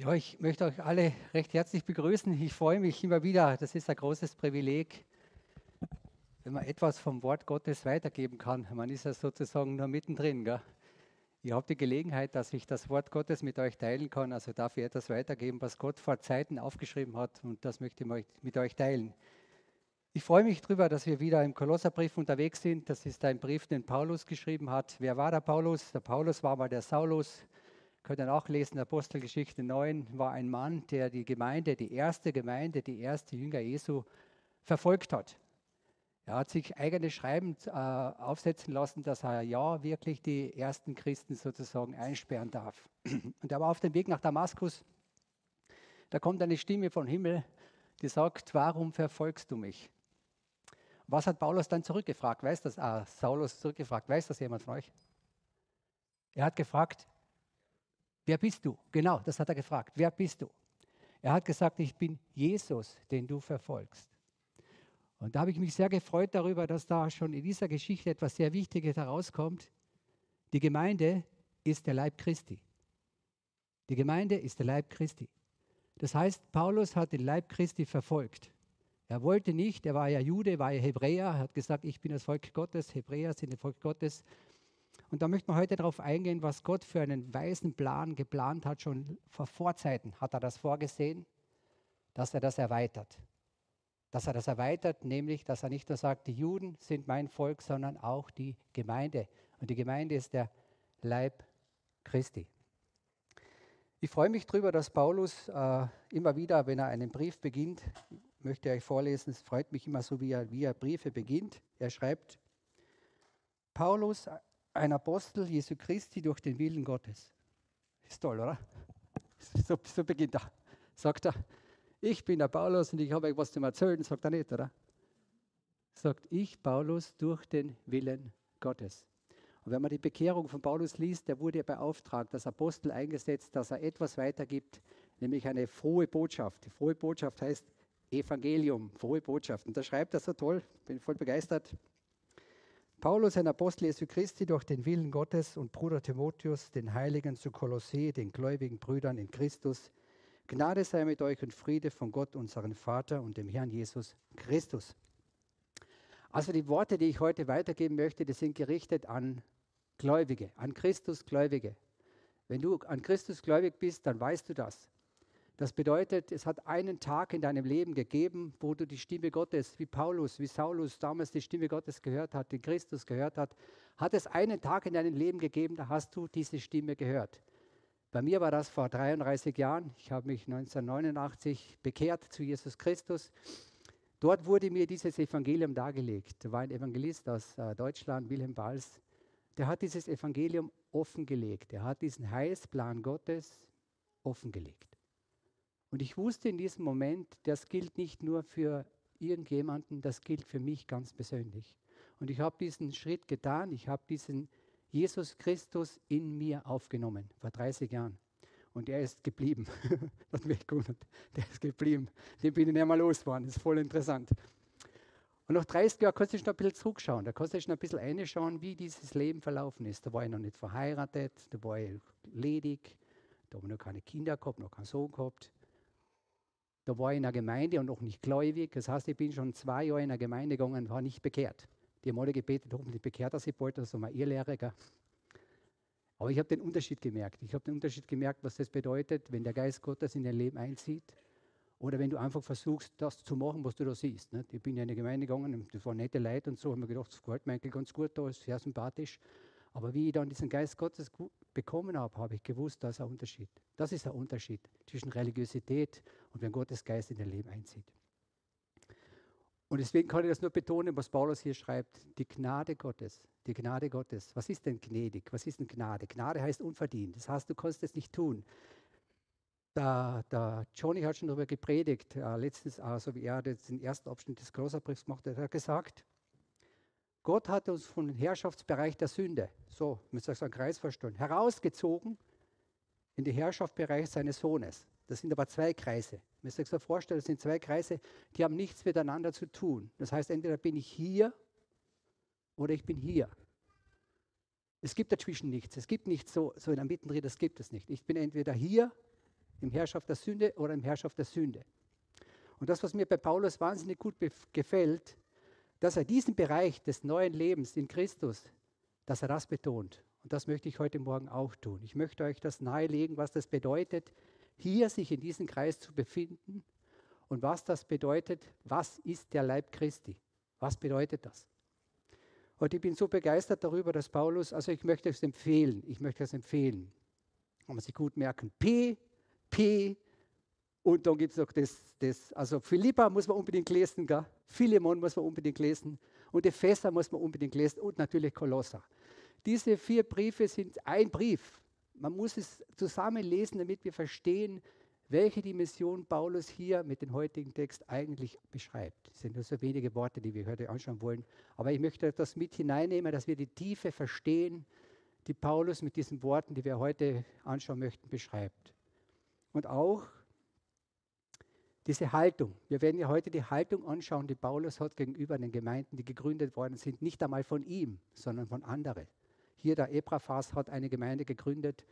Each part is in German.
Ja, ich möchte euch alle recht herzlich begrüßen. Ich freue mich immer wieder. Das ist ein großes Privileg, wenn man etwas vom Wort Gottes weitergeben kann. Man ist ja sozusagen nur mittendrin. Gell? Ihr habt die Gelegenheit, dass ich das Wort Gottes mit euch teilen kann. Also darf ich etwas weitergeben, was Gott vor Zeiten aufgeschrieben hat. Und das möchte ich mit euch teilen. Ich freue mich darüber, dass wir wieder im Kolosserbrief unterwegs sind. Das ist ein Brief, den Paulus geschrieben hat. Wer war der Paulus? Der Paulus war mal der Saulus Könnt ihr nachlesen, Apostelgeschichte 9 war ein Mann, der die Gemeinde, die erste Gemeinde, die erste Jünger Jesu verfolgt hat. Er hat sich eigene Schreiben äh, aufsetzen lassen, dass er ja wirklich die ersten Christen sozusagen einsperren darf. Und er war auf dem Weg nach Damaskus. Da kommt eine Stimme vom Himmel, die sagt, warum verfolgst du mich? Was hat Paulus dann zurückgefragt? Weiß das? Ah, Saulus zurückgefragt. Weiß das jemand von euch? Er hat gefragt, Wer bist du? Genau, das hat er gefragt. Wer bist du? Er hat gesagt, ich bin Jesus, den du verfolgst. Und da habe ich mich sehr gefreut darüber, dass da schon in dieser Geschichte etwas sehr Wichtiges herauskommt. Die Gemeinde ist der Leib Christi. Die Gemeinde ist der Leib Christi. Das heißt, Paulus hat den Leib Christi verfolgt. Er wollte nicht, er war ja Jude, war ja Hebräer, er hat gesagt, ich bin das Volk Gottes, Hebräer sind das Volk Gottes. Und da möchten wir heute darauf eingehen, was Gott für einen weisen Plan geplant hat. Schon vor Vorzeiten hat er das vorgesehen, dass er das erweitert. Dass er das erweitert, nämlich, dass er nicht nur sagt, die Juden sind mein Volk, sondern auch die Gemeinde. Und die Gemeinde ist der Leib Christi. Ich freue mich darüber, dass Paulus äh, immer wieder, wenn er einen Brief beginnt, möchte ich euch vorlesen, es freut mich immer so, wie er, wie er Briefe beginnt. Er schreibt, Paulus, ein Apostel Jesu Christi durch den Willen Gottes. Ist toll, oder? So, so beginnt er. Sagt er, ich bin der Paulus und ich habe euch was zu erzählen, sagt er nicht, oder? Sagt ich, Paulus, durch den Willen Gottes. Und wenn man die Bekehrung von Paulus liest, der wurde beauftragt, als Apostel eingesetzt, dass er etwas weitergibt, nämlich eine frohe Botschaft. Die frohe Botschaft heißt Evangelium, frohe Botschaft. Und da schreibt er so toll, bin voll begeistert. Paulus, ein Apostel Jesu Christi, durch den Willen Gottes und Bruder Timotheus, den Heiligen zu Kolossee, den gläubigen Brüdern in Christus. Gnade sei mit euch und Friede von Gott, unserem Vater und dem Herrn Jesus Christus. Also die Worte, die ich heute weitergeben möchte, die sind gerichtet an Gläubige, an Christus Gläubige. Wenn du an Christus gläubig bist, dann weißt du das. Das bedeutet, es hat einen Tag in deinem Leben gegeben, wo du die Stimme Gottes, wie Paulus, wie Saulus damals die Stimme Gottes gehört hat, den Christus gehört hat, hat es einen Tag in deinem Leben gegeben, da hast du diese Stimme gehört. Bei mir war das vor 33 Jahren. Ich habe mich 1989 bekehrt zu Jesus Christus. Dort wurde mir dieses Evangelium dargelegt. Da war ein Evangelist aus äh, Deutschland, Wilhelm Balz. Der hat dieses Evangelium offengelegt. Er hat diesen Heilsplan Gottes offengelegt. Und ich wusste in diesem Moment, das gilt nicht nur für irgendjemanden, das gilt für mich ganz persönlich. Und ich habe diesen Schritt getan, ich habe diesen Jesus Christus in mir aufgenommen, vor 30 Jahren. Und er ist geblieben. das mich gewundert. Der ist geblieben. Den bin ich nicht mal losgeworden. Das ist voll interessant. Und nach 30 Jahren kannst du schon ein bisschen zurückschauen. Da kannst du schon ein bisschen reinschauen, wie dieses Leben verlaufen ist. Da war ich noch nicht verheiratet, da war ich ledig, da habe ich noch keine Kinder gehabt, noch keinen Sohn gehabt. Da war ich in der Gemeinde und noch nicht gläubig. Das heißt, ich bin schon zwei Jahre in der Gemeinde gegangen und war nicht bekehrt. Die haben alle gebetet, hoffentlich bekehrt er sich bald, das ist mal ihr Lehrer. Aber ich habe den Unterschied gemerkt. Ich habe den Unterschied gemerkt, was das bedeutet, wenn der Geist Gottes in dein Leben einzieht. Oder wenn du einfach versuchst, das zu machen, was du da siehst. Nicht? Ich bin ja in die Gemeinde gegangen, das waren nette Leute und so, habe mir gedacht, das gefällt mir eigentlich ganz gut da, ist sehr sympathisch. Aber wie ich dann diesen Geist Gottes bekommen habe, habe ich gewusst, da ist ein Unterschied. Das ist ein Unterschied zwischen Religiosität und wenn Gottes Geist in dein Leben einzieht. Und deswegen kann ich das nur betonen, was Paulus hier schreibt. Die Gnade Gottes. Die Gnade Gottes. Was ist denn gnädig? Was ist denn Gnade? Gnade heißt unverdient. Das heißt, du kannst es nicht tun. Der, der Johnny hat schon darüber gepredigt, äh, letztens, also wie er den ersten Abschnitt des Kolosserbriefs gemacht hat, er hat gesagt, Gott hat uns vom Herrschaftsbereich der Sünde, so müsst ihr einen Kreis verstehen, herausgezogen in den Herrschaftsbereich seines Sohnes. Das sind aber zwei Kreise. Müsst ihr euch so vorstellen, das sind zwei Kreise, die haben nichts miteinander zu tun. Das heißt, entweder bin ich hier oder ich bin hier. Es gibt dazwischen nichts. Es gibt nicht so, so in der Mitte das gibt es nicht. Ich bin entweder hier Im Herrschaft der Sünde oder im Herrschaft der Sünde. Und das, was mir bei Paulus wahnsinnig gut gefällt, dass er diesen Bereich des neuen Lebens in Christus, dass er das betont. Und das möchte ich heute Morgen auch tun. Ich möchte euch das nahelegen, was das bedeutet, hier sich in diesem Kreis zu befinden und was das bedeutet, was ist der Leib Christi? Was bedeutet das? Und ich bin so begeistert darüber, dass Paulus, also ich möchte es empfehlen, ich möchte es empfehlen, kann man sich gut merken, P, P, und dann gibt es noch das, das, also Philippa muss man unbedingt lesen, gell? Philemon muss man unbedingt lesen und Epheser muss man unbedingt lesen und natürlich Kolosser. Diese vier Briefe sind ein Brief. Man muss es zusammen lesen, damit wir verstehen, welche die Mission Paulus hier mit dem heutigen Text eigentlich beschreibt. Es sind nur so wenige Worte, die wir heute anschauen wollen. Aber ich möchte das mit hineinnehmen, dass wir die Tiefe verstehen, die Paulus mit diesen Worten, die wir heute anschauen möchten, beschreibt. Und auch diese Haltung. Wir werden ja heute die Haltung anschauen, die Paulus hat gegenüber den Gemeinden, die gegründet worden sind, nicht einmal von ihm, sondern von anderen. Hier der Ebraphas hat eine Gemeinde gegründet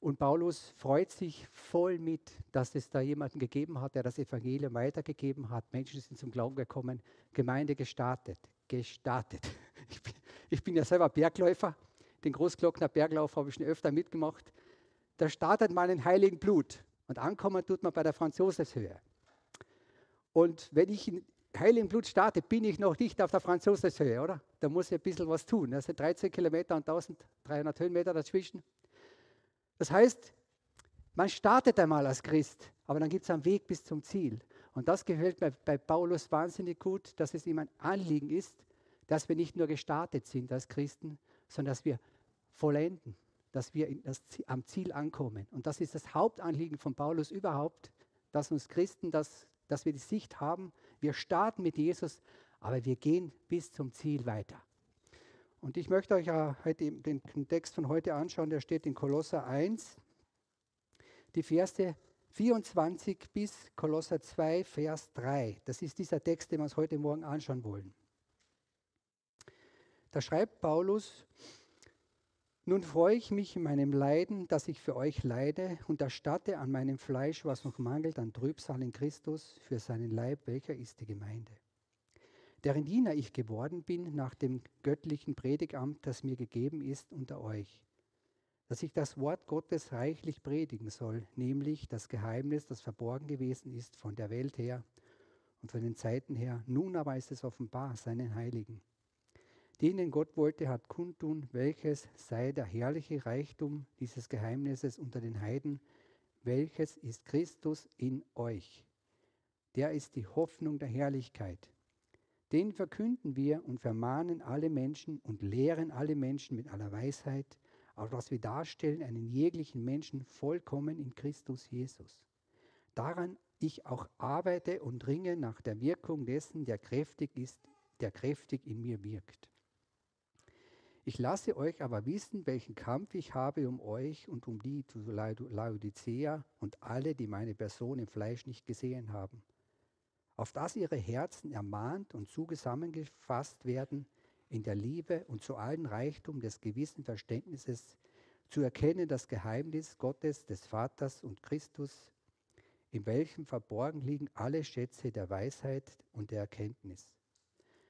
und Paulus freut sich voll mit, dass es da jemanden gegeben hat, der das Evangelium weitergegeben hat. Menschen sind zum Glauben gekommen, Gemeinde gestartet. Gestartet. Ich bin, ich bin ja selber Bergläufer. Den Großglockner Berglauf habe ich schon öfter mitgemacht. Da startet man in heiligen Blut und ankommen tut man bei der Franzoseshöhe. Und wenn ich in heiligen Blut starte, bin ich noch nicht auf der Franzoseshöhe, oder? Da muss ich ein bisschen was tun. Das sind 13 Kilometer und 1300 Höhenmeter dazwischen. Das heißt, man startet einmal als Christ, aber dann gibt es einen Weg bis zum Ziel. Und das gefällt mir bei Paulus wahnsinnig gut, dass es ihm ein Anliegen ist, dass wir nicht nur gestartet sind als Christen, sondern dass wir vollenden, dass wir das, am Ziel ankommen. Und das ist das Hauptanliegen von Paulus überhaupt, dass uns Christen, das, dass wir die Sicht haben, wir starten mit Jesus, aber wir gehen bis zum Ziel weiter. Und ich möchte euch ja heute den Text von heute anschauen, der steht in Kolosser 1, die Verse 24 bis Kolosser 2, Vers 3. Das ist dieser Text, den wir uns heute Morgen anschauen wollen. Da schreibt Paulus, nun freue ich mich in meinem Leiden, dass ich für euch leide und erstatte an meinem Fleisch, was noch mangelt, an Trübsal in Christus für seinen Leib, welcher ist die Gemeinde. Deren Diener ich geworden bin nach dem göttlichen Predigamt, das mir gegeben ist unter euch, dass ich das Wort Gottes reichlich predigen soll, nämlich das Geheimnis, das verborgen gewesen ist von der Welt her und von den Zeiten her, nun aber ist es offenbar seinen Heiligen. Denen Gott wollte, hat kundtun, welches sei der herrliche Reichtum dieses Geheimnisses unter den Heiden, welches ist Christus in euch. Der ist die Hoffnung der Herrlichkeit. Den verkünden wir und vermahnen alle Menschen und lehren alle Menschen mit aller Weisheit, auf dass wir darstellen einen jeglichen Menschen vollkommen in Christus Jesus. Daran ich auch arbeite und ringe nach der Wirkung dessen, der kräftig ist, der kräftig in mir wirkt. Ich lasse euch aber wissen, welchen Kampf ich habe um euch und um die zu Laodicea und alle, die meine Person im Fleisch nicht gesehen haben auf dass ihre Herzen ermahnt und zusammengefasst werden in der Liebe und zu allen Reichtum des gewissen Verständnisses, zu erkennen das Geheimnis Gottes, des Vaters und Christus, in welchem verborgen liegen alle Schätze der Weisheit und der Erkenntnis.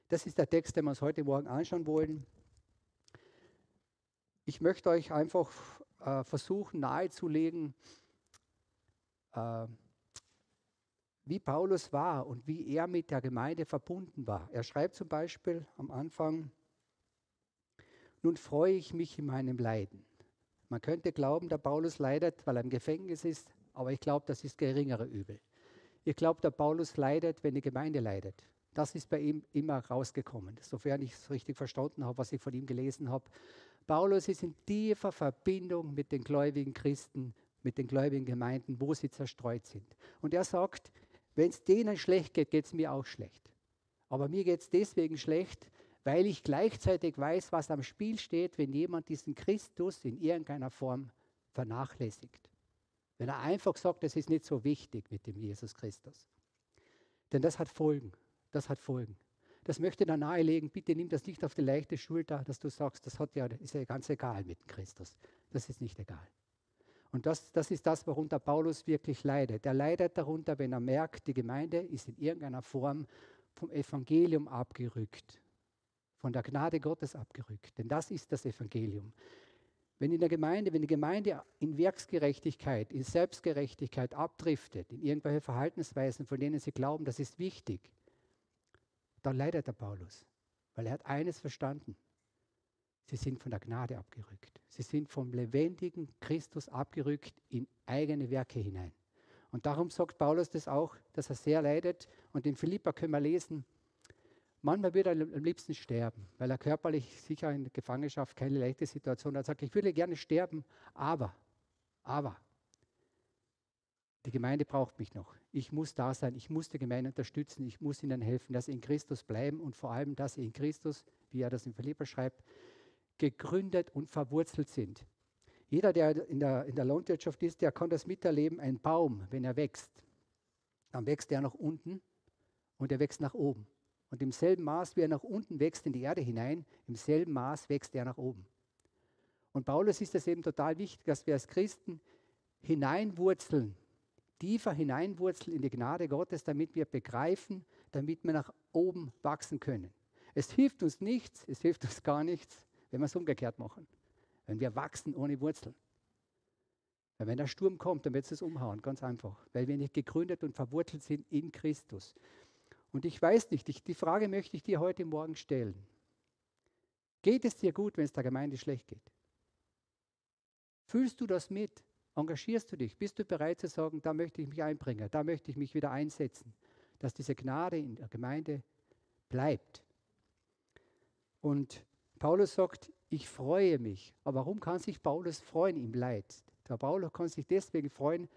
Das ist der Text, den wir uns heute Morgen anschauen wollen. Ich möchte euch einfach äh, versuchen nahezulegen, äh, wie Paulus war und wie er mit der Gemeinde verbunden war. Er schreibt zum Beispiel am Anfang, nun freue ich mich in meinem Leiden. Man könnte glauben, der Paulus leidet, weil er im Gefängnis ist, aber ich glaube, das ist geringere Übel. Ich glaube, der Paulus leidet, wenn die Gemeinde leidet. Das ist bei ihm immer rausgekommen, sofern ich es richtig verstanden habe, was ich von ihm gelesen habe. Paulus ist in tiefer Verbindung mit den gläubigen Christen, mit den gläubigen Gemeinden, wo sie zerstreut sind. Und er sagt, wenn es denen schlecht geht, geht es mir auch schlecht. Aber mir geht es deswegen schlecht, weil ich gleichzeitig weiß, was am Spiel steht, wenn jemand diesen Christus in irgendeiner Form vernachlässigt. Wenn er einfach sagt, das ist nicht so wichtig mit dem Jesus Christus. Denn das hat Folgen. Das hat Folgen. Das möchte er nahelegen, bitte nimm das nicht auf die leichte Schulter, dass du sagst, das hat ja, ist ja ganz egal mit Christus. Das ist nicht egal. Und das, das ist das, worunter Paulus wirklich leidet. Er leidet darunter, wenn er merkt, die Gemeinde ist in irgendeiner Form vom Evangelium abgerückt, von der Gnade Gottes abgerückt. Denn das ist das Evangelium. Wenn in der Gemeinde, wenn die Gemeinde in Werksgerechtigkeit, in Selbstgerechtigkeit abdriftet, in irgendwelche Verhaltensweisen, von denen sie glauben, das ist wichtig, dann leidet der Paulus, weil er hat eines verstanden. Sie sind von der Gnade abgerückt. Sie sind vom lebendigen Christus abgerückt in eigene Werke hinein. Und darum sagt Paulus das auch, dass er sehr leidet. Und in Philippa können wir lesen, manchmal würde er am liebsten sterben, weil er körperlich sicher in Gefangenschaft keine leichte Situation hat. Er sagt, ich würde gerne sterben, aber, aber, die Gemeinde braucht mich noch. Ich muss da sein, ich muss die Gemeinde unterstützen, ich muss ihnen helfen, dass sie in Christus bleiben und vor allem, dass sie in Christus, wie er das in Philippa schreibt, gegründet und verwurzelt sind. Jeder, der in der, in der Landwirtschaft ist, der kann das miterleben. Ein Baum, wenn er wächst, dann wächst er nach unten und er wächst nach oben. Und im selben Maß, wie er nach unten wächst in die Erde hinein, im selben Maß wächst er nach oben. Und Paulus ist es eben total wichtig, dass wir als Christen hineinwurzeln, tiefer hineinwurzeln in die Gnade Gottes, damit wir begreifen, damit wir nach oben wachsen können. Es hilft uns nichts, es hilft uns gar nichts, wenn wir es umgekehrt machen. Wenn wir wachsen ohne Wurzeln. Weil wenn der Sturm kommt, dann wird es umhauen, ganz einfach. Weil wir nicht gegründet und verwurzelt sind in Christus. Und ich weiß nicht, ich, die Frage möchte ich dir heute Morgen stellen. Geht es dir gut, wenn es der Gemeinde schlecht geht? Fühlst du das mit? Engagierst du dich? Bist du bereit zu sagen, da möchte ich mich einbringen, da möchte ich mich wieder einsetzen, dass diese Gnade in der Gemeinde bleibt? Und Paulus sagt, ich freue mich. Aber warum kann sich Paulus freuen im Leid? Der Paulus kann sich deswegen freuen,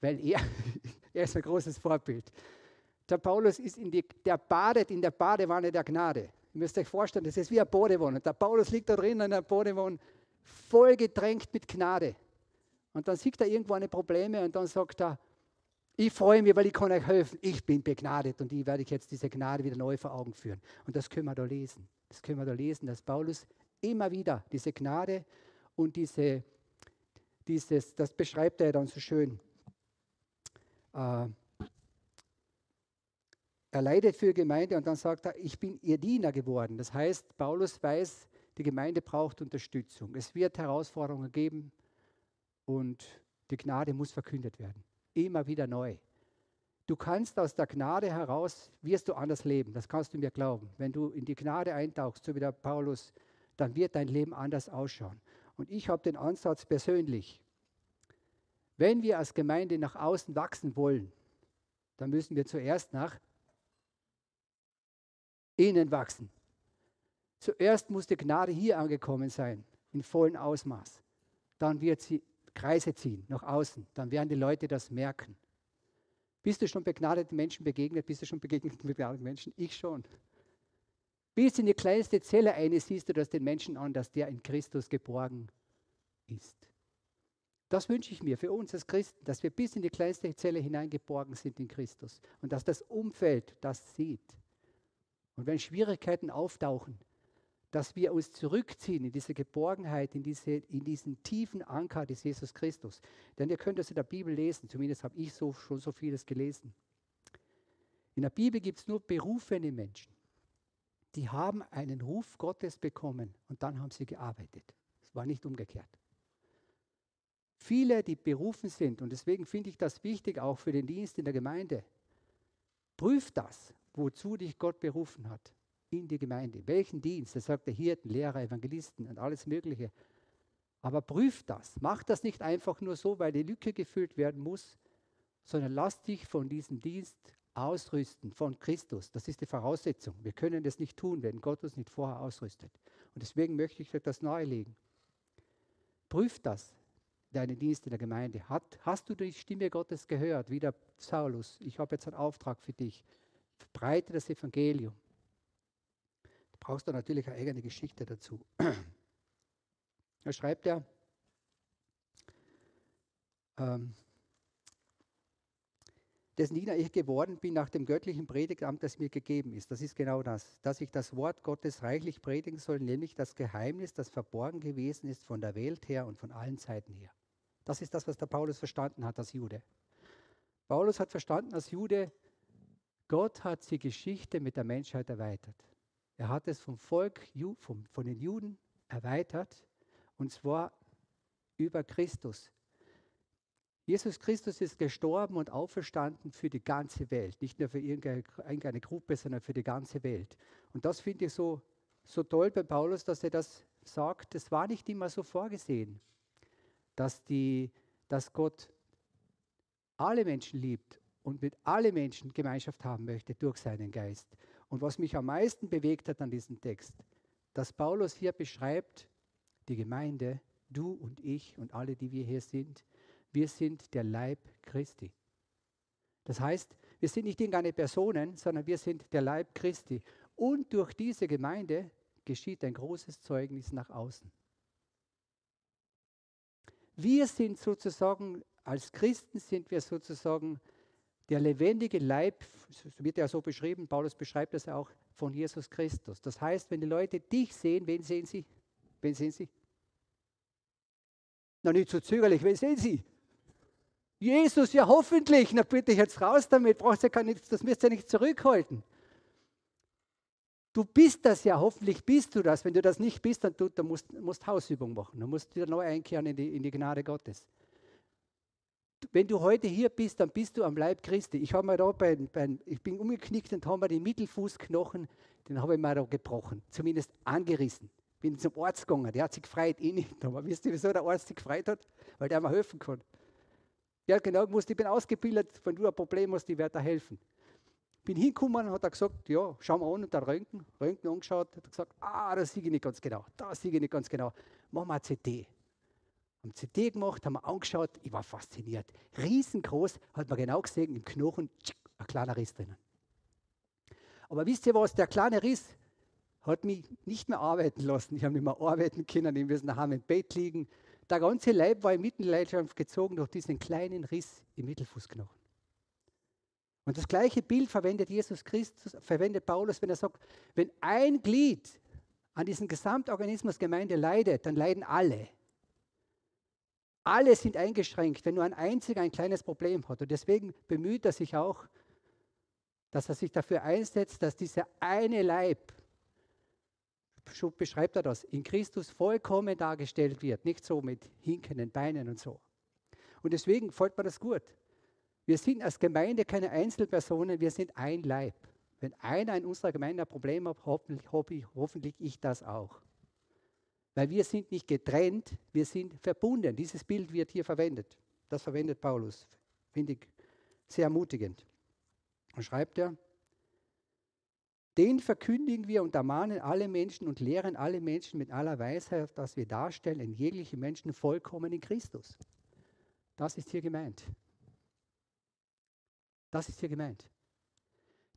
weil er, er ist ein großes Vorbild. Der Paulus ist in die, der badet in der Badewanne der Gnade. Ihr müsst euch vorstellen, das ist wie ein Badewanne. Der Paulus liegt da drin in einer Badewanne, voll gedrängt mit Gnade. Und dann sieht er irgendwo eine Probleme und dann sagt er, ich freue mich, weil ich kann euch helfen. Ich bin begnadet und ich werde jetzt diese Gnade wieder neu vor Augen führen. Und das können wir da lesen. Das können wir da lesen, dass Paulus immer wieder diese Gnade und diese, dieses, das beschreibt er dann so schön. Äh, er leidet für die Gemeinde und dann sagt er, ich bin ihr Diener geworden. Das heißt, Paulus weiß, die Gemeinde braucht Unterstützung. Es wird Herausforderungen geben und die Gnade muss verkündet werden. Immer wieder neu. Du kannst aus der Gnade heraus, wirst du anders leben. Das kannst du mir glauben. Wenn du in die Gnade eintauchst, so wie der Paulus, dann wird dein Leben anders ausschauen. Und ich habe den Ansatz persönlich. Wenn wir als Gemeinde nach außen wachsen wollen, dann müssen wir zuerst nach innen wachsen. Zuerst muss die Gnade hier angekommen sein, in vollem Ausmaß. Dann wird sie Kreise ziehen nach außen. Dann werden die Leute das merken. Bist du schon begnadeten Menschen begegnet? Bist du schon begegnet begnadeten Menschen? Ich schon. Bis in die kleinste Zelle eine siehst du das den Menschen an, dass der in Christus geborgen ist. Das wünsche ich mir für uns als Christen, dass wir bis in die kleinste Zelle hineingeborgen sind in Christus und dass das Umfeld das sieht. Und wenn Schwierigkeiten auftauchen, dass wir uns zurückziehen in diese Geborgenheit, in, diese, in diesen tiefen Anker des Jesus Christus. Denn ihr könnt das in der Bibel lesen, zumindest habe ich so, schon so vieles gelesen. In der Bibel gibt es nur berufene Menschen. Die haben einen Ruf Gottes bekommen und dann haben sie gearbeitet. Es war nicht umgekehrt. Viele, die berufen sind, und deswegen finde ich das wichtig auch für den Dienst in der Gemeinde, prüft das, wozu dich Gott berufen hat in die Gemeinde. Welchen Dienst? Das sagt der Hirten, Lehrer, Evangelisten und alles Mögliche. Aber prüft das. Mach das nicht einfach nur so, weil die Lücke gefüllt werden muss, sondern lass dich von diesem Dienst ausrüsten, von Christus. Das ist die Voraussetzung. Wir können das nicht tun, wenn Gott uns nicht vorher ausrüstet. Und deswegen möchte ich dir das nahelegen. Prüf das, deinen Dienst in der Gemeinde. Hat, hast du die Stimme Gottes gehört, wie der Saulus? Ich habe jetzt einen Auftrag für dich. Verbreite das Evangelium brauchst du natürlich eine eigene Geschichte dazu. Da schreibt er, ähm, dessen Diener ich geworden bin nach dem göttlichen Predigtamt, das mir gegeben ist. Das ist genau das, dass ich das Wort Gottes reichlich predigen soll, nämlich das Geheimnis, das verborgen gewesen ist von der Welt her und von allen Zeiten her. Das ist das, was der Paulus verstanden hat als Jude. Paulus hat verstanden als Jude, Gott hat die Geschichte mit der Menschheit erweitert. Er hat es vom Volk, von den Juden erweitert, und zwar über Christus. Jesus Christus ist gestorben und auferstanden für die ganze Welt, nicht nur für irgendeine Gruppe, sondern für die ganze Welt. Und das finde ich so, so toll bei Paulus, dass er das sagt. Das war nicht immer so vorgesehen, dass, die, dass Gott alle Menschen liebt und mit allen Menschen Gemeinschaft haben möchte durch seinen Geist. Und was mich am meisten bewegt hat an diesem Text, dass Paulus hier beschreibt, die Gemeinde, du und ich und alle, die wir hier sind, wir sind der Leib Christi. Das heißt, wir sind nicht irgendeine Personen, sondern wir sind der Leib Christi. Und durch diese Gemeinde geschieht ein großes Zeugnis nach außen. Wir sind sozusagen, als Christen sind wir sozusagen der lebendige Leib, so wird ja so beschrieben, Paulus beschreibt das auch von Jesus Christus. Das heißt, wenn die Leute dich sehen, wen sehen sie? Wen sehen sie? Na, nicht so zögerlich, wen sehen sie? Jesus, ja hoffentlich, na bitte jetzt raus damit, brauchst ja gar nichts, das müsst ihr nicht zurückhalten. Du bist das ja, hoffentlich bist du das. Wenn du das nicht bist, dann, du, dann musst du Hausübung machen. Du musst wieder neu einkehren in die, in die Gnade Gottes. Wenn du heute hier bist, dann bist du am Leib Christi. Ich habe mir da bei, bei, ich bin umgeknickt und habe mir den Mittelfußknochen, den habe ich mir da gebrochen, zumindest angerissen. Bin zum Arzt gegangen, der hat sich gefreut, ich nicht. Aber wisst ihr, wieso der Arzt sich gefreut hat? Weil der mir helfen kann. Ja, genau, ich bin ausgebildet, wenn du ein Problem hast, ich werde dir helfen. Bin hingekommen und hat er gesagt, ja, schau mal an, und der Röntgen, Röntgen angeschaut, hat gesagt, ah, das sehe ich nicht ganz genau, das sehe ich nicht ganz genau. Wir ein CT. Haben CT gemacht, haben wir angeschaut, ich war fasziniert. Riesengroß, hat man genau gesehen, im Knochen, tschick, ein kleiner Riss drinnen. Aber wisst ihr was, der kleine Riss hat mich nicht mehr arbeiten lassen. Ich habe nicht mehr arbeiten können, ich musste nachher im Bett liegen. Der ganze Leib war in Mittelleidenschaft gezogen durch diesen kleinen Riss im Mittelfußknochen. Und das gleiche Bild verwendet Jesus Christus, verwendet Paulus, wenn er sagt, wenn ein Glied an diesem Gesamtorganismus Gemeinde leidet, dann leiden alle. Alle sind eingeschränkt, wenn nur ein einziger ein kleines Problem hat. Und deswegen bemüht er sich auch, dass er sich dafür einsetzt, dass dieser eine Leib, so beschreibt er das, in Christus vollkommen dargestellt wird. Nicht so mit hinkenden Beinen und so. Und deswegen folgt mir das gut. Wir sind als Gemeinde keine Einzelpersonen, wir sind ein Leib. Wenn einer in unserer Gemeinde ein Problem hat, hoffentlich, hoffentlich ich das auch. Weil wir sind nicht getrennt, wir sind verbunden. Dieses Bild wird hier verwendet. Das verwendet Paulus. Finde ich sehr ermutigend. Und schreibt er, den verkündigen wir und ermahnen alle Menschen und lehren alle Menschen mit aller Weisheit, dass wir darstellen in jegliche Menschen vollkommen in Christus. Das ist hier gemeint. Das ist hier gemeint.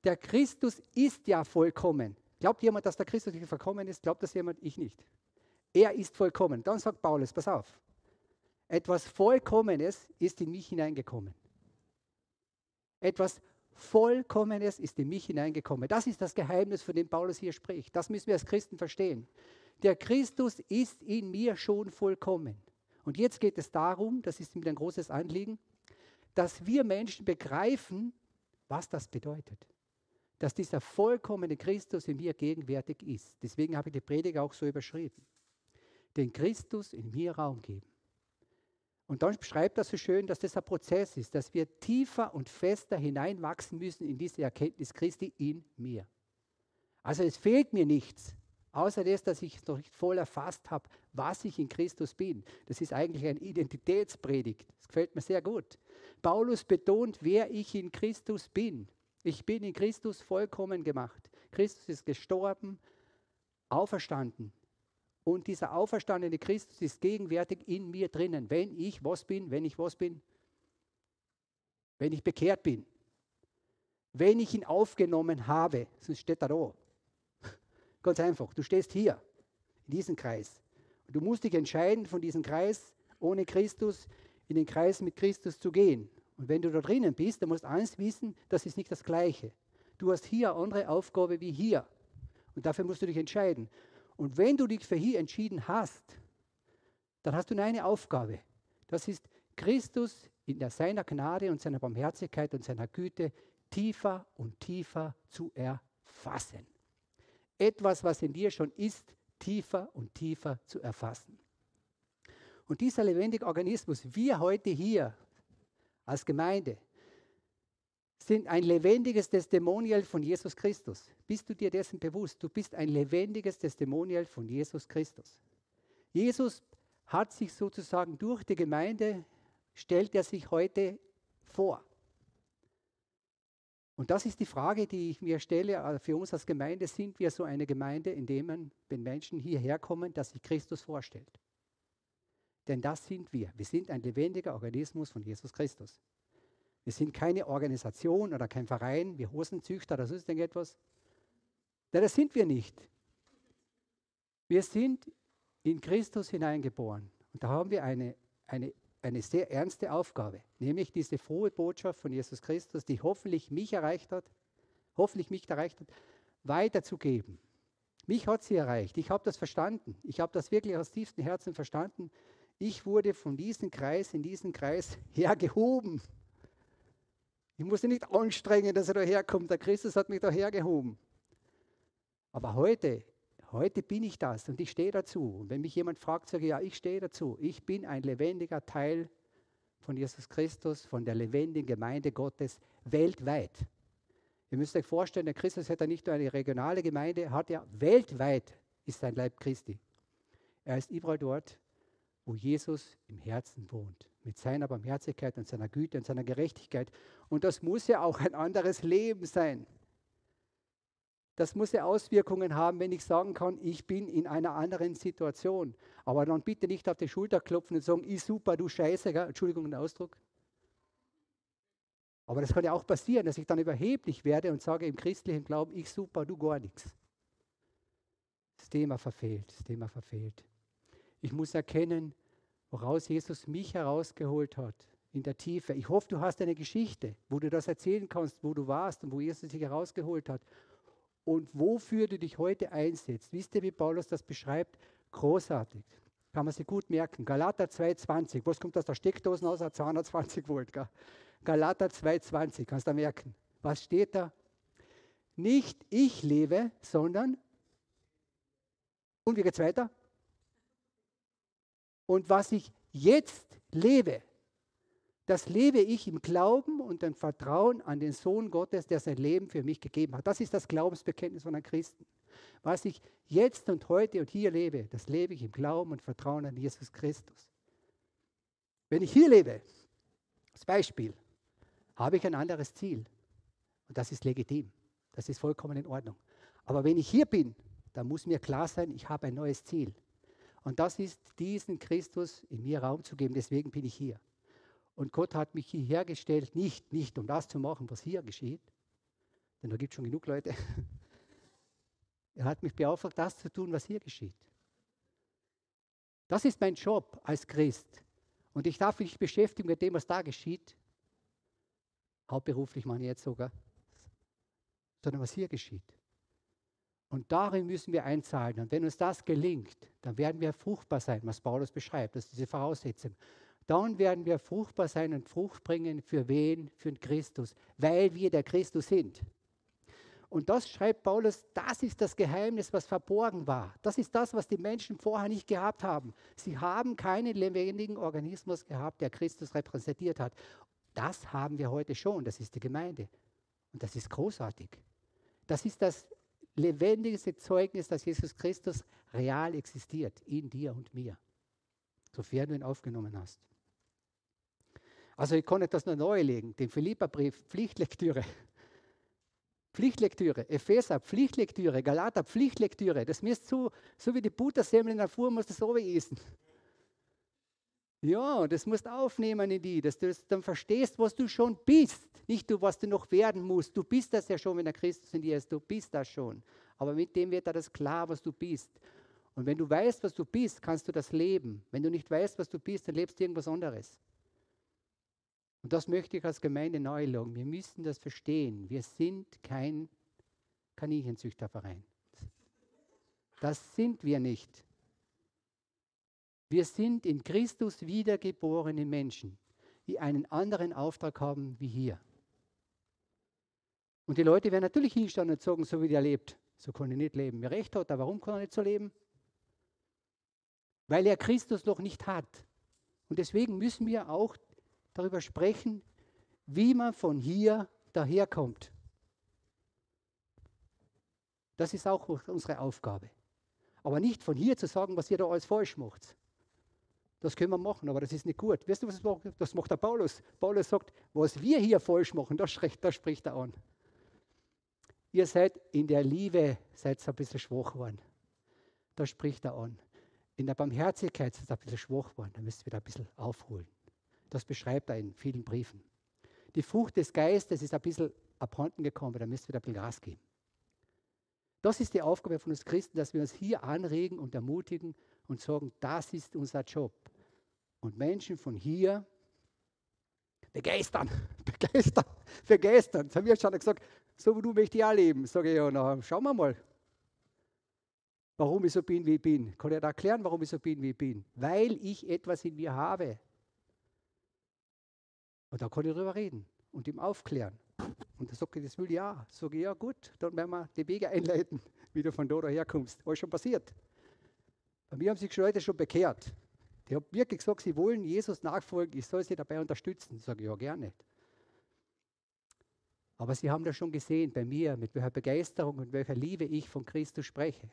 Der Christus ist ja vollkommen. Glaubt jemand, dass der Christus nicht vollkommen ist? Glaubt das jemand? Ich nicht. Er ist vollkommen. Dann sagt Paulus, pass auf. Etwas Vollkommenes ist in mich hineingekommen. Etwas Vollkommenes ist in mich hineingekommen. Das ist das Geheimnis, von dem Paulus hier spricht. Das müssen wir als Christen verstehen. Der Christus ist in mir schon vollkommen. Und jetzt geht es darum, das ist mir ein großes Anliegen, dass wir Menschen begreifen, was das bedeutet. Dass dieser vollkommene Christus in mir gegenwärtig ist. Deswegen habe ich die Predigt auch so überschrieben. Den Christus in mir Raum geben. Und dann beschreibt er so schön, dass das ein Prozess ist, dass wir tiefer und fester hineinwachsen müssen in diese Erkenntnis Christi in mir. Also es fehlt mir nichts. Außer das, dass ich noch nicht voll erfasst habe, was ich in Christus bin. Das ist eigentlich ein Identitätspredigt. Das gefällt mir sehr gut. Paulus betont, wer ich in Christus bin. Ich bin in Christus vollkommen gemacht. Christus ist gestorben, auferstanden. Und dieser auferstandene Christus ist gegenwärtig in mir drinnen. Wenn ich was bin, wenn ich was bin, wenn ich bekehrt bin, wenn ich ihn aufgenommen habe, sonst steht er da. Ganz einfach. Du stehst hier, in diesem Kreis. Und du musst dich entscheiden, von diesem Kreis ohne Christus in den Kreis mit Christus zu gehen. Und wenn du da drinnen bist, dann musst du eins wissen, das ist nicht das Gleiche. Du hast hier eine andere Aufgabe wie hier. Und dafür musst du dich entscheiden. Und wenn du dich für hier entschieden hast, dann hast du nur eine Aufgabe. Das ist, Christus in seiner Gnade und seiner Barmherzigkeit und seiner Güte tiefer und tiefer zu erfassen. Etwas, was in dir schon ist, tiefer und tiefer zu erfassen. Und dieser lebendige Organismus, wir heute hier als Gemeinde, sind ein lebendiges Testimonial von Jesus Christus. Bist du dir dessen bewusst? Du bist ein lebendiges Testimonial von Jesus Christus. Jesus hat sich sozusagen durch die Gemeinde, stellt er sich heute vor. Und das ist die Frage, die ich mir stelle äh, für uns als Gemeinde. Sind wir so eine Gemeinde, in der man, wenn Menschen hierher kommen, dass sich Christus vorstellt? Denn das sind wir. Wir sind ein lebendiger Organismus von Jesus Christus. Wir sind keine Organisation oder kein Verein, wie Hosenzüchter oder sonst irgendetwas. Nein, das sind wir nicht. Wir sind in Christus hineingeboren. Und da haben wir eine, eine, eine sehr ernste Aufgabe, nämlich diese frohe Botschaft von Jesus Christus, die hoffentlich mich erreicht hat, hoffentlich mich erreicht hat, weiterzugeben. Mich hat sie erreicht. Ich habe das verstanden. Ich habe das wirklich aus tiefstem Herzen verstanden. Ich wurde von diesem Kreis in diesen Kreis hergehoben. Ich musste nicht anstrengen, dass er daherkommt. Der Christus hat mich dahergehoben. Aber heute, heute bin ich das und ich stehe dazu. Und wenn mich jemand fragt, sage ich, ja, ich stehe dazu. Ich bin ein lebendiger Teil von Jesus Christus, von der lebendigen Gemeinde Gottes weltweit. Ihr müsst euch vorstellen, der Christus hat ja nicht nur eine regionale Gemeinde, hat ja weltweit ist sein Leib Christi. Er ist überall dort, wo Jesus im Herzen wohnt, mit seiner Barmherzigkeit und seiner Güte und seiner Gerechtigkeit. Und das muss ja auch ein anderes Leben sein. Das muss ja Auswirkungen haben, wenn ich sagen kann, ich bin in einer anderen Situation. Aber dann bitte nicht auf die Schulter klopfen und sagen, ich super, du Scheiße, gell? Entschuldigung den Ausdruck. Aber das kann ja auch passieren, dass ich dann überheblich werde und sage im christlichen Glauben, ich super, du gar nichts. Das Thema verfehlt, das Thema verfehlt. Ich muss erkennen, woraus Jesus mich herausgeholt hat, in der Tiefe. Ich hoffe, du hast eine Geschichte, wo du das erzählen kannst, wo du warst und wo Jesus dich herausgeholt hat und wofür du dich heute einsetzt. Wisst ihr, wie Paulus das beschreibt? Großartig. Kann man sich gut merken. Galater 2,20. Was kommt aus der Steckdose aus? 220 Volt. Gell? Galater 2,20. Kannst du merken? Was steht da? Nicht ich lebe, sondern. Und wie geht es weiter? Und was ich jetzt lebe, das lebe ich im Glauben und im Vertrauen an den Sohn Gottes, der sein Leben für mich gegeben hat. Das ist das Glaubensbekenntnis von einem Christen. Was ich jetzt und heute und hier lebe, das lebe ich im Glauben und Vertrauen an Jesus Christus. Wenn ich hier lebe, als Beispiel, habe ich ein anderes Ziel. Und das ist legitim. Das ist vollkommen in Ordnung. Aber wenn ich hier bin, dann muss mir klar sein, ich habe ein neues Ziel. Und das ist, diesen Christus in mir Raum zu geben. Deswegen bin ich hier. Und Gott hat mich hierher gestellt, nicht, nicht um das zu machen, was hier geschieht, denn da gibt es schon genug Leute. Er hat mich beauftragt, das zu tun, was hier geschieht. Das ist mein Job als Christ. Und ich darf mich beschäftigen mit dem, was da geschieht. Hauptberuflich meine ich jetzt sogar. Sondern was hier geschieht. Und darin müssen wir einzahlen. Und wenn uns das gelingt, dann werden wir fruchtbar sein, was Paulus beschreibt. Das ist diese Voraussetzung. Dann werden wir fruchtbar sein und Frucht bringen für wen? Für den Christus, weil wir der Christus sind. Und das schreibt Paulus, das ist das Geheimnis, was verborgen war. Das ist das, was die Menschen vorher nicht gehabt haben. Sie haben keinen lebendigen Organismus gehabt, der Christus repräsentiert hat. Das haben wir heute schon, das ist die Gemeinde. Und das ist großartig. Das ist das lebendigste Zeugnis, dass Jesus Christus real existiert, in dir und mir, sofern du ihn aufgenommen hast. Also ich konnte das nur neu legen, den Philipperbrief, Pflichtlektüre. Pflichtlektüre, Epheser, Pflichtlektüre, Galater, Pflichtlektüre. Das müsst so, so wie die Buttersemmel in der Fuhr, musst du so essen. Ja, das musst aufnehmen in die, dass du dann verstehst, was du schon bist. Nicht du, was du noch werden musst. Du bist das ja schon, wenn der Christus in dir ist. Du bist das schon. Aber mit dem wird das klar, was du bist. Und wenn du weißt, was du bist, kannst du das leben. Wenn du nicht weißt, was du bist, dann lebst du irgendwas anderes. Und das möchte ich als Gemeinde neu legen. Wir müssen das verstehen. Wir sind kein Kaninchenzüchterverein. Das sind wir nicht. Wir sind in Christus wiedergeborene Menschen. einen anderen Auftrag haben wie hier. Und die Leute werden natürlich hinstellen und sagen, so wie der lebt, so kann ich nicht leben. Mir recht hat er, warum kann er nicht so leben? Weil er Christus noch nicht hat. Und deswegen müssen wir auch darüber sprechen, wie man von hier daherkommt. Das ist auch unsere Aufgabe. Aber nicht von hier zu sagen, was ihr da alles falsch macht. Das können wir machen, aber das ist nicht gut. Weißt du, was das macht? Der Paulus. Paulus sagt, was wir hier falsch machen, das spricht, das spricht er an. Ihr seid in der Liebe, seid ein bisschen schwach geworden. Das spricht er an. In der Barmherzigkeit seid ihr ein bisschen schwach geworden. Da müsst ihr wieder ein bisschen aufholen. Das beschreibt er in vielen Briefen. Die Frucht des Geistes ist ein bisschen abhanden gekommen, da müsst ihr wieder ein bisschen Gas geben. Das ist die Aufgabe von uns Christen, dass wir uns hier anregen und ermutigen und sagen, das ist unser Job. Und Menschen von hier begeistern, begeistern, begeistern. Das haben wir schon gesagt, so wie du möchte ich auch leben. Sage ich, ja, na, schauen wir mal, warum ich so bin, wie ich bin. Kann ich da erklären, warum ich so bin, wie ich bin? Weil ich etwas in mir habe. Und da kann ich darüber reden und ihm aufklären. Und er sagt, das will ich auch. Sage ich, ja gut, dann werden wir die Wege einleiten, wie du von da herkommst. Was schon passiert. Bei mir haben sich Leute schon bekehrt. Die haben wirklich gesagt, sie wollen Jesus nachfolgen, ich soll sie dabei unterstützen. Ich sage, ja, gerne. Aber sie haben das schon gesehen bei mir, mit welcher Begeisterung und welcher Liebe ich von Christus spreche.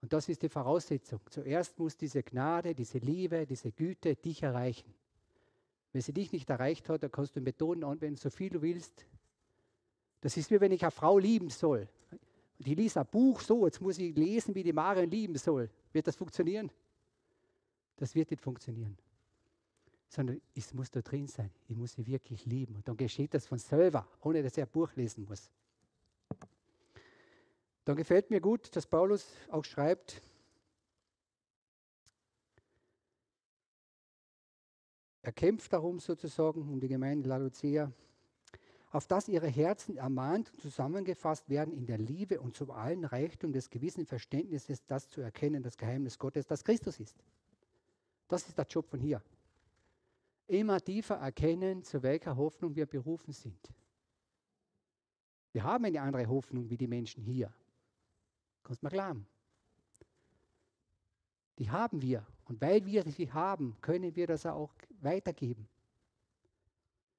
Und das ist die Voraussetzung. Zuerst muss diese Gnade, diese Liebe, diese Güte dich erreichen. Wenn sie dich nicht erreicht hat, dann kannst du Methoden anwenden, so viel du willst. Das ist wie wenn ich eine Frau lieben soll. Und ich lese ein Buch so, jetzt muss ich lesen, wie die Marion lieben soll. Wird das funktionieren? Das wird nicht funktionieren. Sondern es muss da drin sein. Ich muss sie wirklich lieben. Und dann geschieht das von selber, ohne dass er ein Buch lesen muss. Dann gefällt mir gut, dass Paulus auch schreibt, Er kämpft darum sozusagen, um die Gemeinde Laodicea, auf dass ihre Herzen ermahnt und zusammengefasst werden in der Liebe und zum allen Reichtum des gewissen Verständnisses, das zu erkennen, das Geheimnis Gottes, das Christus ist. Das ist der Job von hier. Immer tiefer erkennen, zu welcher Hoffnung wir berufen sind. Wir haben eine andere Hoffnung wie die Menschen hier. Kannst du mal glauben. Die haben wir. Und weil wir sie haben, können wir das auch weitergeben.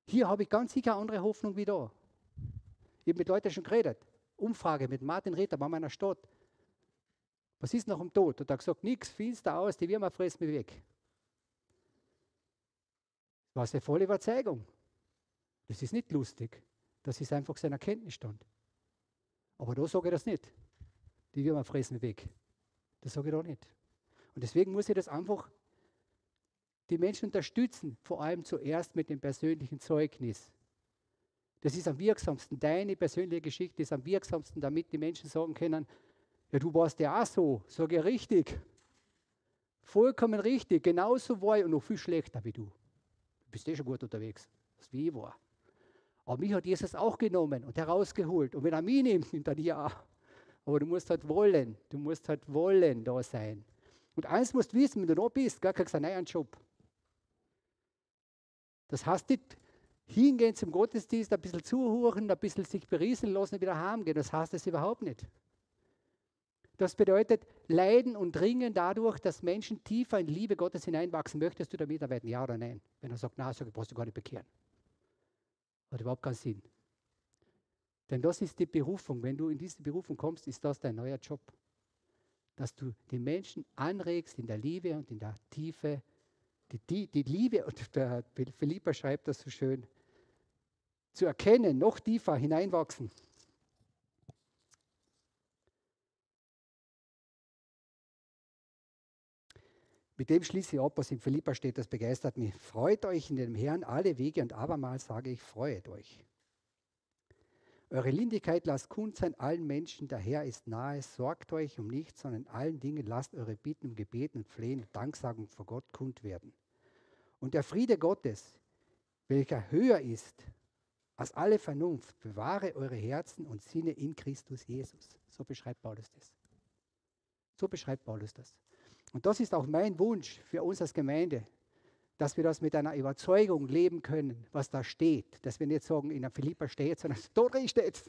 Hier habe ich ganz sicher andere Hoffnung wie da. Ich habe mit Leuten schon geredet. Umfrage mit Martin Ritter bei meiner Stadt. Was ist nach dem Tod? Und er hat gesagt, nichts, finster aus, die Würmer fressen mich weg. War seine volle Überzeugung. Das ist nicht lustig. Das ist einfach sein Erkenntnisstand. Aber da sage ich das nicht. Die Würmer fressen mich weg. Das sage ich da nicht. Und deswegen muss ich das einfach die Menschen unterstützen, vor allem zuerst mit dem persönlichen Zeugnis. Das ist am wirksamsten. Deine persönliche Geschichte ist am wirksamsten, damit die Menschen sagen können, ja, du warst ja auch so. Sag ich richtig. Vollkommen richtig. Genauso war ich und noch viel schlechter wie du. Bist eh schon gut unterwegs, was wie ich war. Aber mich hat Jesus auch genommen und herausgeholt. Und wenn er mich nimmt, nimmt er dich auch. Aber du musst halt wollen. Du musst halt wollen da sein. Und eins musst du wissen, wenn du noch bist, gar kriegst du einen neuen Job. Das heißt nicht hingehen zum Gottesdienst, ein bisschen zuhören, ein bisschen sich berieseln lassen und wieder heimgehen. Das heißt das überhaupt nicht. Das bedeutet leiden und ringen dadurch, dass Menschen tiefer in Liebe Gottes hineinwachsen. Möchtest du da mitarbeiten, ja oder nein? Wenn er sagt, na, so brauchst du gar nicht bekehren. Hat überhaupt keinen Sinn. Denn das ist die Berufung. Wenn du in diese Berufung kommst, ist das dein neuer Job. Dass du die Menschen anregst in der Liebe und in der Tiefe die, die, die Liebe, und der Philippa schreibt das so schön, zu erkennen, noch tiefer hineinwachsen. Mit dem schließe ich ab, was in Philippa steht, das begeistert mich. Freut euch in dem Herrn alle Wege und abermals sage ich, freut euch. Eure Lindigkeit lasst kund sein allen Menschen, der Herr ist nahe, sorgt euch um nichts, sondern allen Dingen lasst eure Bitten und Gebeten und Flehen und Danksagung vor Gott kund werden. Und der Friede Gottes, welcher höher ist als alle Vernunft, bewahre eure Herzen und Sinne in Christus Jesus. So beschreibt Paulus das. So beschreibt Paulus das. Und das ist auch mein Wunsch für uns als Gemeinde, dass wir das mit einer Überzeugung leben können, was da steht. Dass wir nicht sagen, in der Philippa steht, sondern drin steht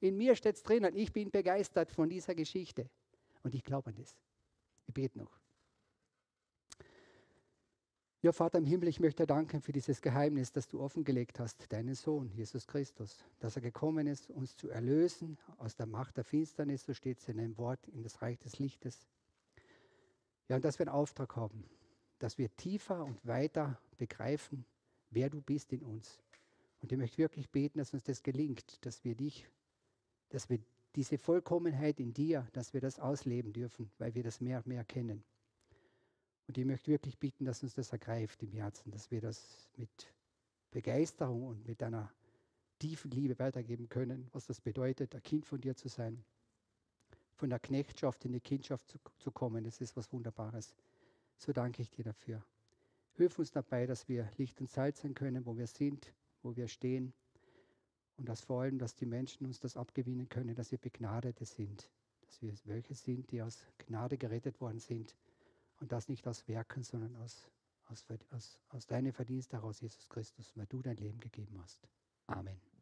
In mir steht es drinnen. Ich bin begeistert von dieser Geschichte. Und ich glaube an das. Ich bete noch. Ja, Vater im Himmel, ich möchte danken für dieses Geheimnis, das du offengelegt hast, deinen Sohn, Jesus Christus, dass er gekommen ist, uns zu erlösen aus der Macht der Finsternis, so steht es in einem Wort, in das Reich des Lichtes. Ja, und dass wir einen Auftrag haben, dass wir tiefer und weiter begreifen, wer du bist in uns. Und ich möchte wirklich beten, dass uns das gelingt, dass wir dich, dass wir diese Vollkommenheit in dir, dass wir das ausleben dürfen, weil wir das mehr und mehr kennen. Und ich möchte wirklich bitten, dass uns das ergreift im Herzen, dass wir das mit Begeisterung und mit einer tiefen Liebe weitergeben können, was das bedeutet, ein Kind von dir zu sein, von der Knechtschaft in die Kindschaft zu, zu kommen. Das ist was Wunderbares. So danke ich dir dafür. Hilf uns dabei, dass wir Licht und Salz sein können, wo wir sind, wo wir stehen. Und dass vor allem, dass die Menschen uns das abgewinnen können, dass wir Begnadete sind. Dass wir welche sind, die aus Gnade gerettet worden sind. Und das nicht aus Werken, sondern aus, aus, aus, aus deinem Verdienst heraus, Jesus Christus, weil du dein Leben gegeben hast. Amen.